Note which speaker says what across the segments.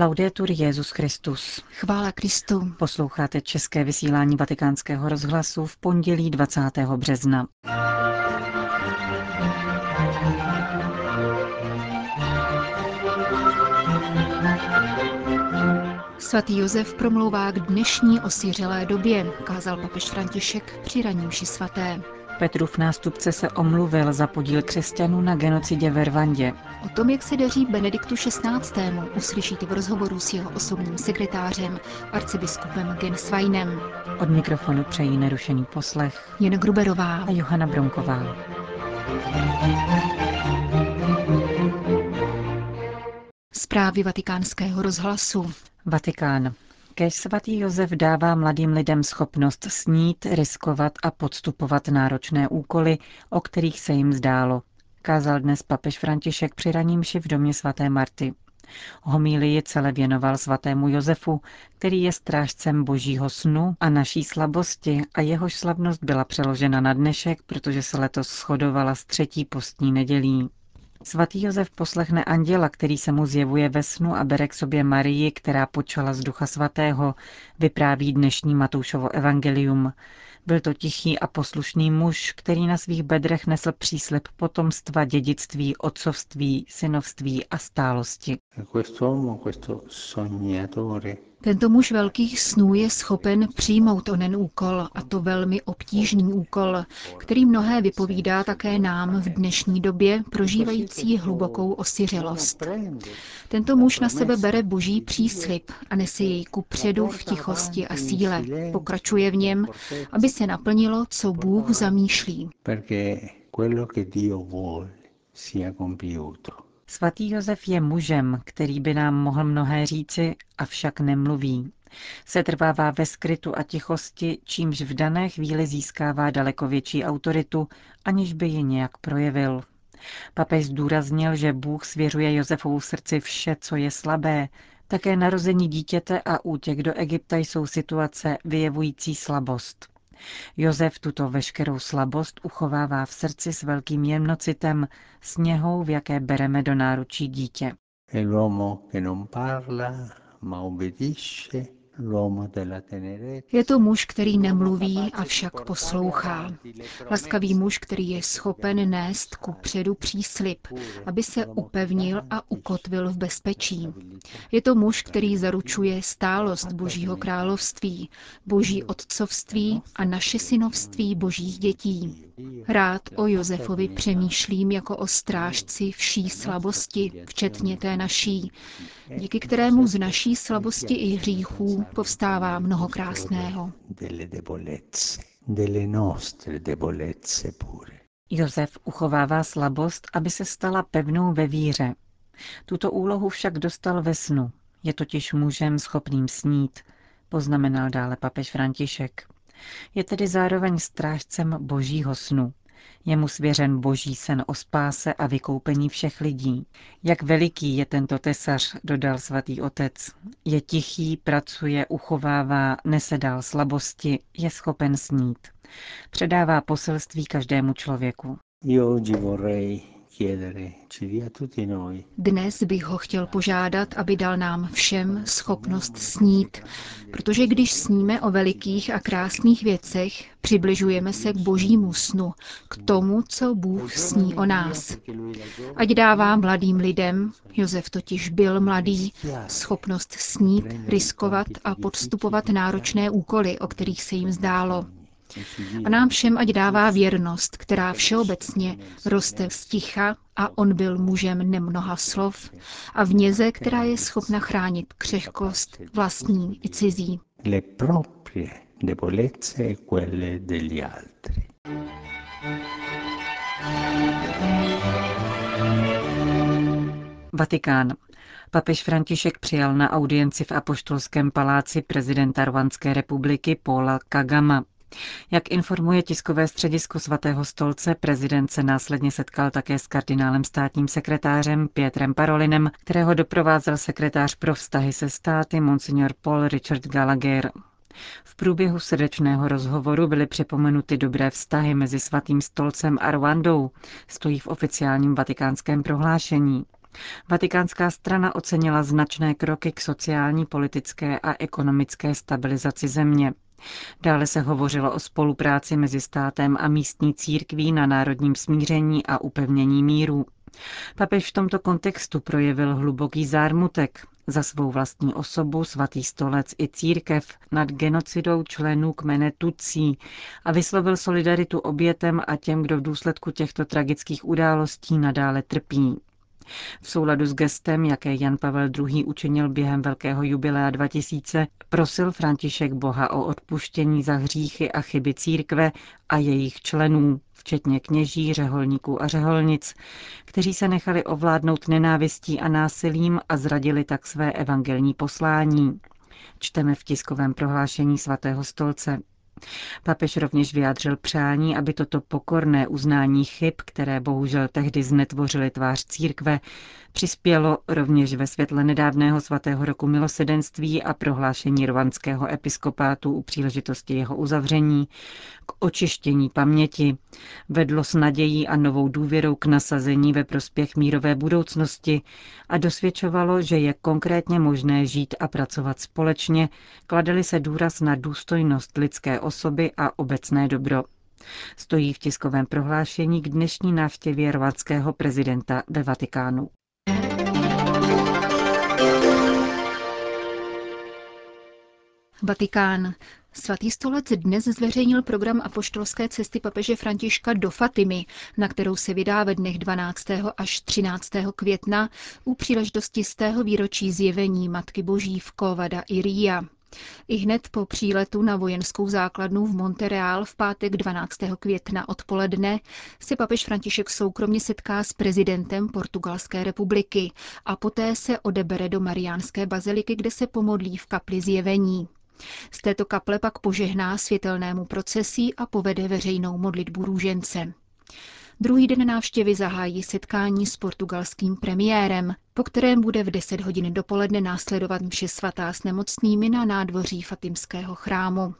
Speaker 1: Laudetur Jezus Christus.
Speaker 2: Chvála Kristu.
Speaker 1: Posloucháte české vysílání Vatikánského rozhlasu v pondělí 20. března.
Speaker 2: Svatý Josef promlouvá k dnešní osiřelé době, kázal papež František při ranímši svaté.
Speaker 1: Petrův nástupce se omluvil za podíl křesťanů na genocidě ve Rwandě.
Speaker 2: O tom, jak se daří Benediktu XVI., uslyšíte v rozhovoru s jeho osobním sekretářem, arcibiskupem Gensweinem.
Speaker 1: Od mikrofonu přejí nerušený poslech
Speaker 2: Jen Gruberová
Speaker 1: a Johana Bronková.
Speaker 2: Zprávy vatikánského rozhlasu.
Speaker 1: Vatikán. Kež svatý Josef dává mladým lidem schopnost snít, riskovat a podstupovat náročné úkoly, o kterých se jim zdálo. Kázal dnes papež František při ranímši v domě svaté Marty. Homílii celé věnoval svatému Josefu, který je strážcem božího snu a naší slabosti a jehož slavnost byla přeložena na dnešek, protože se letos shodovala s třetí postní nedělí. Svatý Josef poslechne anděla, který se mu zjevuje ve snu a bere k sobě Marii, která počala z Ducha Svatého, vypráví dnešní Matoušovo evangelium. Byl to tichý a poslušný muž, který na svých bedrech nesl příslip potomstva, dědictví, otcovství, synovství a stálosti.
Speaker 2: Tento muž velkých snů je schopen přijmout onen úkol, a to velmi obtížný úkol, který mnohé vypovídá také nám v dnešní době, prožívající hlubokou osiřelost. Tento muž na sebe bere boží příslip a nese jej ku předu v tichosti a síle. Pokračuje v něm, aby se naplnilo, co Bůh zamýšlí.
Speaker 1: Svatý Josef je mužem, který by nám mohl mnohé říci, avšak nemluví. Setrvává ve skrytu a tichosti, čímž v dané chvíli získává daleko větší autoritu, aniž by ji nějak projevil. Papež zdůraznil, že Bůh svěřuje Josefovu srdci vše, co je slabé. Také narození dítěte a útěk do Egypta jsou situace vyjevující slabost. Josef tuto veškerou slabost uchovává v srdci s velkým jemnocitem, sněhou, v jaké bereme do náručí dítě.
Speaker 2: Je to muž, který nemluví, avšak poslouchá. Laskavý muž, který je schopen nést ku předu příslip, aby se upevnil a ukotvil v bezpečí. Je to muž, který zaručuje stálost Božího království, Boží otcovství a naše synovství Božích dětí. Rád o Josefovi přemýšlím jako o strážci vší slabosti, včetně té naší, díky kterému z naší slabosti i hříchů povstává mnoho krásného.
Speaker 1: Josef uchovává slabost, aby se stala pevnou ve víře. Tuto úlohu však dostal ve snu. Je totiž mužem schopným snít, poznamenal dále papež František. Je tedy zároveň strážcem božího snu. Je mu svěřen boží sen o spáse a vykoupení všech lidí. Jak veliký je tento tesař, dodal svatý otec. Je tichý, pracuje, uchovává, nese dál slabosti, je schopen snít. Předává poselství každému člověku.
Speaker 2: Dnes bych ho chtěl požádat, aby dal nám všem schopnost snít, protože když sníme o velikých a krásných věcech, přibližujeme se k božímu snu, k tomu, co Bůh sní o nás. Ať dává mladým lidem, Josef totiž byl mladý, schopnost snít, riskovat a podstupovat náročné úkoly, o kterých se jim zdálo. A nám všem ať dává věrnost, která všeobecně roste z ticha a on byl mužem nemnoha slov a v něze, která je schopna chránit křehkost vlastní i cizí. Le proprie debolezze e quelle degli altri.
Speaker 1: Vatikán. Papež František přijal na audienci v Apoštolském paláci prezidenta Rwandské republiky Paula Kagama. Jak informuje tiskové středisko svatého stolce, prezident se následně setkal také s kardinálem státním sekretářem Pietrem Parolinem, kterého doprovázel sekretář pro vztahy se státy Monsignor Paul Richard Gallagher. V průběhu srdečného rozhovoru byly připomenuty dobré vztahy mezi svatým stolcem a Rwandou, stojí v oficiálním vatikánském prohlášení. Vatikánská strana ocenila značné kroky k sociální, politické a ekonomické stabilizaci země. Dále se hovořilo o spolupráci mezi státem a místní církví na národním smíření a upevnění míru. Papež v tomto kontextu projevil hluboký zármutek za svou vlastní osobu, svatý stolec i církev nad genocidou členů kmene Tucí a vyslovil solidaritu obětem a těm, kdo v důsledku těchto tragických událostí nadále trpí. V souladu s gestem, jaké Jan Pavel II. učinil během Velkého jubilea 2000, prosil František Boha o odpuštění za hříchy a chyby církve a jejich členů, včetně kněží, řeholníků a řeholnic, kteří se nechali ovládnout nenávistí a násilím a zradili tak své evangelní poslání. Čteme v tiskovém prohlášení svatého stolce. Papež rovněž vyjádřil přání, aby toto pokorné uznání chyb, které bohužel tehdy znetvořily tvář církve, přispělo rovněž ve světle nedávného svatého roku milosedenství a prohlášení rovanského episkopátu u příležitosti jeho uzavření k očištění paměti, vedlo s nadějí a novou důvěrou k nasazení ve prospěch mírové budoucnosti a dosvědčovalo, že je konkrétně možné žít a pracovat společně, kladeli se důraz na důstojnost lidské osoby a obecné dobro. Stojí v tiskovém prohlášení k dnešní návštěvě rwandského prezidenta ve Vatikánu.
Speaker 2: Vatikán. Svatý stolec dnes zveřejnil program apoštolské cesty papeže Františka do Fatimy, na kterou se vydá ve dnech 12. až 13. května u příležitosti z tého výročí zjevení Matky Boží v Kovada Iria. I hned po příletu na vojenskou základnu v Montreal v pátek 12. května odpoledne se papež František soukromně setká s prezidentem Portugalské republiky a poté se odebere do Mariánské baziliky, kde se pomodlí v kapli zjevení. Z této kaple pak požehná světelnému procesí a povede veřejnou modlitbu růžence. Druhý den návštěvy zahájí setkání s portugalským premiérem, po kterém bude v 10 hodin dopoledne následovat mše svatá s nemocnými na nádvoří Fatimského chrámu.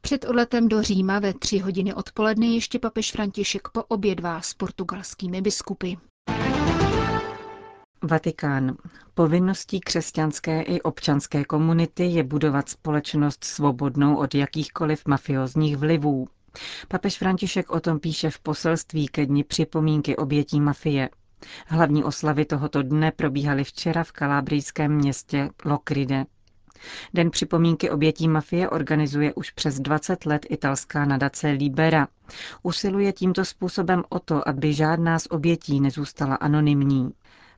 Speaker 2: Před odletem do Říma ve tři hodiny odpoledne ještě papež František poobědvá s portugalskými biskupy.
Speaker 1: Vatikán. Povinností křesťanské i občanské komunity je budovat společnost svobodnou od jakýchkoliv mafiozních vlivů. Papež František o tom píše v poselství ke dni připomínky obětí mafie. Hlavní oslavy tohoto dne probíhaly včera v kalábrijském městě Lokride. Den připomínky obětí mafie organizuje už přes 20 let italská nadace Libera. Usiluje tímto způsobem o to, aby žádná z obětí nezůstala anonymní.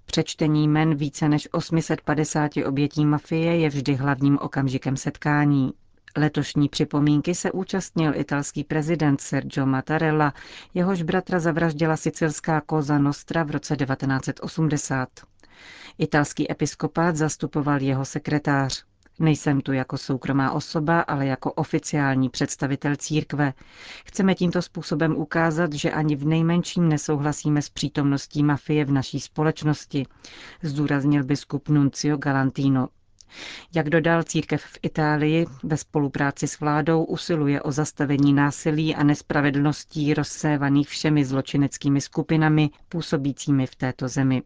Speaker 1: Přečtení jmen více než 850 obětí mafie je vždy hlavním okamžikem setkání. Letošní připomínky se účastnil italský prezident Sergio Mattarella, jehož bratra zavraždila sicilská koza Nostra v roce 1980. Italský episkopát zastupoval jeho sekretář. Nejsem tu jako soukromá osoba, ale jako oficiální představitel církve. Chceme tímto způsobem ukázat, že ani v nejmenším nesouhlasíme s přítomností mafie v naší společnosti, zdůraznil biskup Nuncio Galantino. Jak dodal církev v Itálii, ve spolupráci s vládou usiluje o zastavení násilí a nespravedlností rozsévaných všemi zločineckými skupinami působícími v této zemi.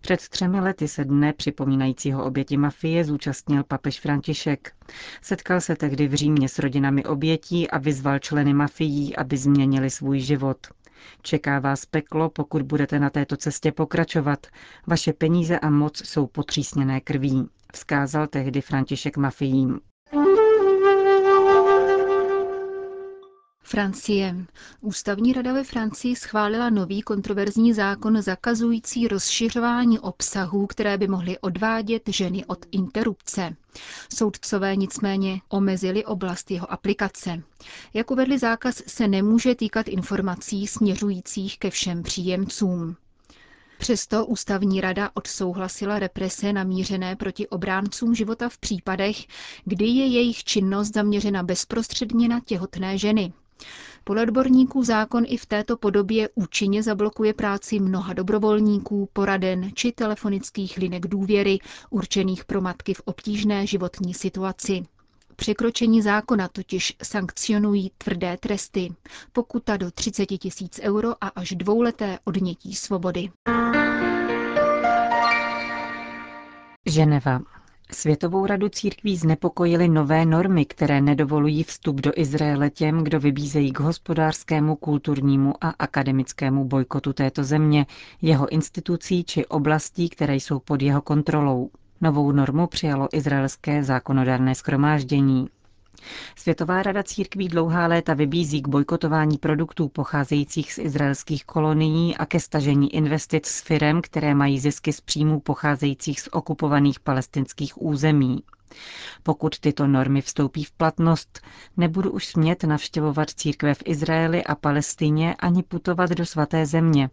Speaker 1: Před třemi lety se dne připomínajícího oběti mafie zúčastnil papež František. Setkal se tehdy v Římě s rodinami obětí a vyzval členy mafií, aby změnili svůj život. Čeká vás peklo, pokud budete na této cestě pokračovat. Vaše peníze a moc jsou potřísněné krví, vzkázal tehdy František mafiím.
Speaker 2: Francie. Ústavní rada ve Francii schválila nový kontroverzní zákon zakazující rozšiřování obsahů, které by mohly odvádět ženy od interrupce. Soudcové nicméně omezili oblast jeho aplikace. Jak uvedli zákaz se nemůže týkat informací směřujících ke všem příjemcům. Přesto ústavní rada odsouhlasila represe namířené proti obráncům života v případech, kdy je jejich činnost zaměřena bezprostředně na těhotné ženy. Podle odborníků zákon i v této podobě účinně zablokuje práci mnoha dobrovolníků, poraden či telefonických linek důvěry určených pro matky v obtížné životní situaci. Překročení zákona totiž sankcionují tvrdé tresty, pokuta do 30 tisíc euro a až dvouleté odnětí svobody.
Speaker 1: Ženeva. Světovou radu církví znepokojily nové normy, které nedovolují vstup do Izraele těm, kdo vybízejí k hospodářskému, kulturnímu a akademickému bojkotu této země, jeho institucí či oblastí, které jsou pod jeho kontrolou. Novou normu přijalo izraelské zákonodárné schromáždění. Světová rada církví dlouhá léta vybízí k bojkotování produktů pocházejících z izraelských kolonií a ke stažení investic s firem, které mají zisky z příjmů pocházejících z okupovaných palestinských území. Pokud tyto normy vstoupí v platnost, nebudu už smět navštěvovat církve v Izraeli a Palestině ani putovat do svaté země,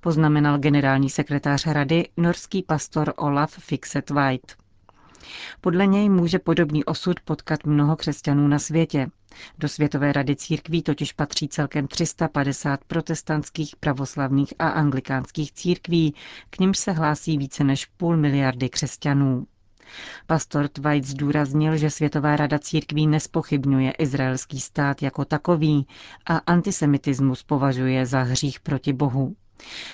Speaker 1: poznamenal generální sekretář rady norský pastor Olaf Fixet White. Podle něj může podobný osud potkat mnoho křesťanů na světě. Do Světové rady církví totiž patří celkem 350 protestantských, pravoslavných a anglikánských církví, k nimž se hlásí více než půl miliardy křesťanů. Pastor Twajt zdůraznil, že Světová rada církví nespochybňuje izraelský stát jako takový a antisemitismus považuje za hřích proti Bohu.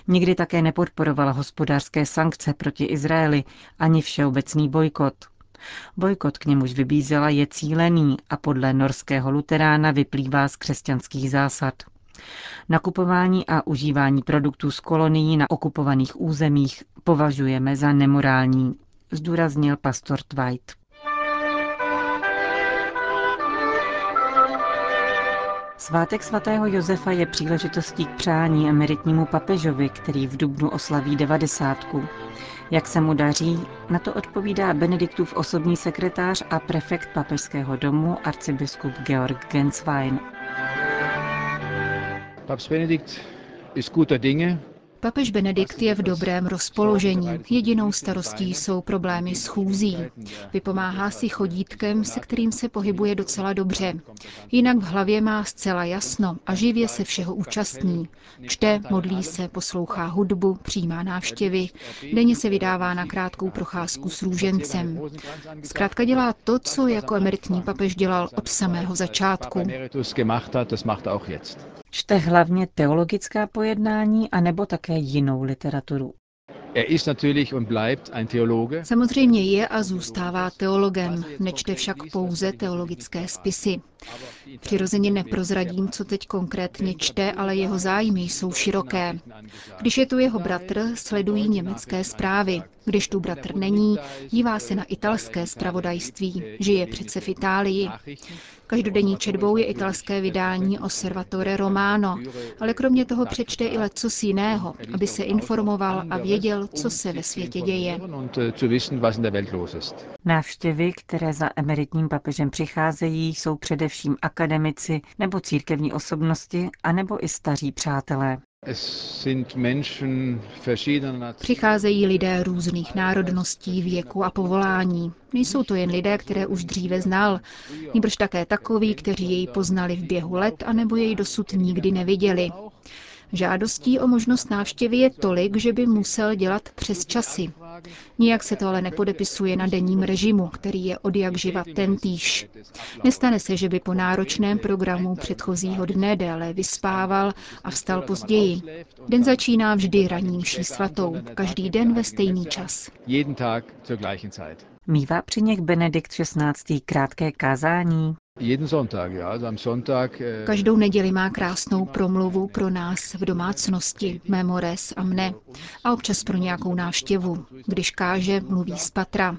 Speaker 1: Nikdy také nepodporovala hospodářské sankce proti Izraeli ani všeobecný bojkot. Bojkot k němuž vybízela je cílený a podle norského luterána vyplývá z křesťanských zásad. Nakupování a užívání produktů z kolonií na okupovaných územích považujeme za nemorální, zdůraznil pastor Twite. Svátek svatého Josefa je příležitostí k přání emeritnímu papežovi, který v Dubnu oslaví devadesátku. Jak se mu daří, na to odpovídá Benediktův osobní sekretář a prefekt papežského domu arcibiskup Georg Genswein.
Speaker 3: Papst Benedikt
Speaker 2: Papež Benedikt je v dobrém rozpoložení. Jedinou starostí jsou problémy s chůzí. Vypomáhá si chodítkem, se kterým se pohybuje docela dobře. Jinak v hlavě má zcela jasno a živě se všeho účastní. Čte, modlí se, poslouchá hudbu, přijímá návštěvy, denně se vydává na krátkou procházku s růžencem. Zkrátka dělá to, co jako emeritní papež dělal od samého začátku.
Speaker 1: Čte hlavně teologická pojednání anebo také jinou literaturu.
Speaker 3: Er
Speaker 2: Samozřejmě je a zůstává teologem, nečte však pouze teologické spisy. Přirozeně neprozradím, co teď konkrétně čte, ale jeho zájmy jsou široké. Když je tu jeho bratr, sledují německé zprávy. Když tu bratr není, dívá se na italské zpravodajství. Žije přece v Itálii. Každodenní četbou je italské vydání Osservatore Romano, ale kromě toho přečte i lecos jiného, aby se informoval a věděl, co se ve světě děje.
Speaker 1: Návštěvy, které za emeritním papežem přicházejí, jsou především akademici nebo církevní osobnosti, anebo i staří přátelé.
Speaker 2: Přicházejí lidé různých národností, věku a povolání. Nejsou to jen lidé, které už dříve znal, níbrž také takoví, kteří jej poznali v běhu let, anebo jej dosud nikdy neviděli. Žádostí o možnost návštěvy je tolik, že by musel dělat přes časy. Nijak se to ale nepodepisuje na denním režimu, který je od jak živa tentýž. Nestane se, že by po náročném programu předchozího dne déle vyspával a vstal později. Den začíná vždy raním mší svatou, každý den ve stejný čas.
Speaker 1: Mívá při něch Benedikt XVI. krátké kázání?
Speaker 3: Äh,
Speaker 2: Každou neděli má krásnou promluvu pro nás v domácnosti, memores a mne, a občas pro nějakou návštěvu. Když káže, mluví z patra.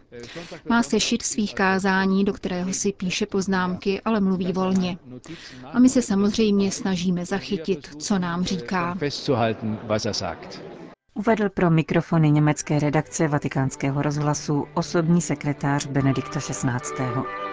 Speaker 2: Má sešit svých kázání, do kterého si píše poznámky, ale mluví volně. A my se samozřejmě snažíme zachytit, co nám říká.
Speaker 1: Uvedl pro mikrofony německé redakce vatikánského rozhlasu osobní sekretář Benedikta XVI.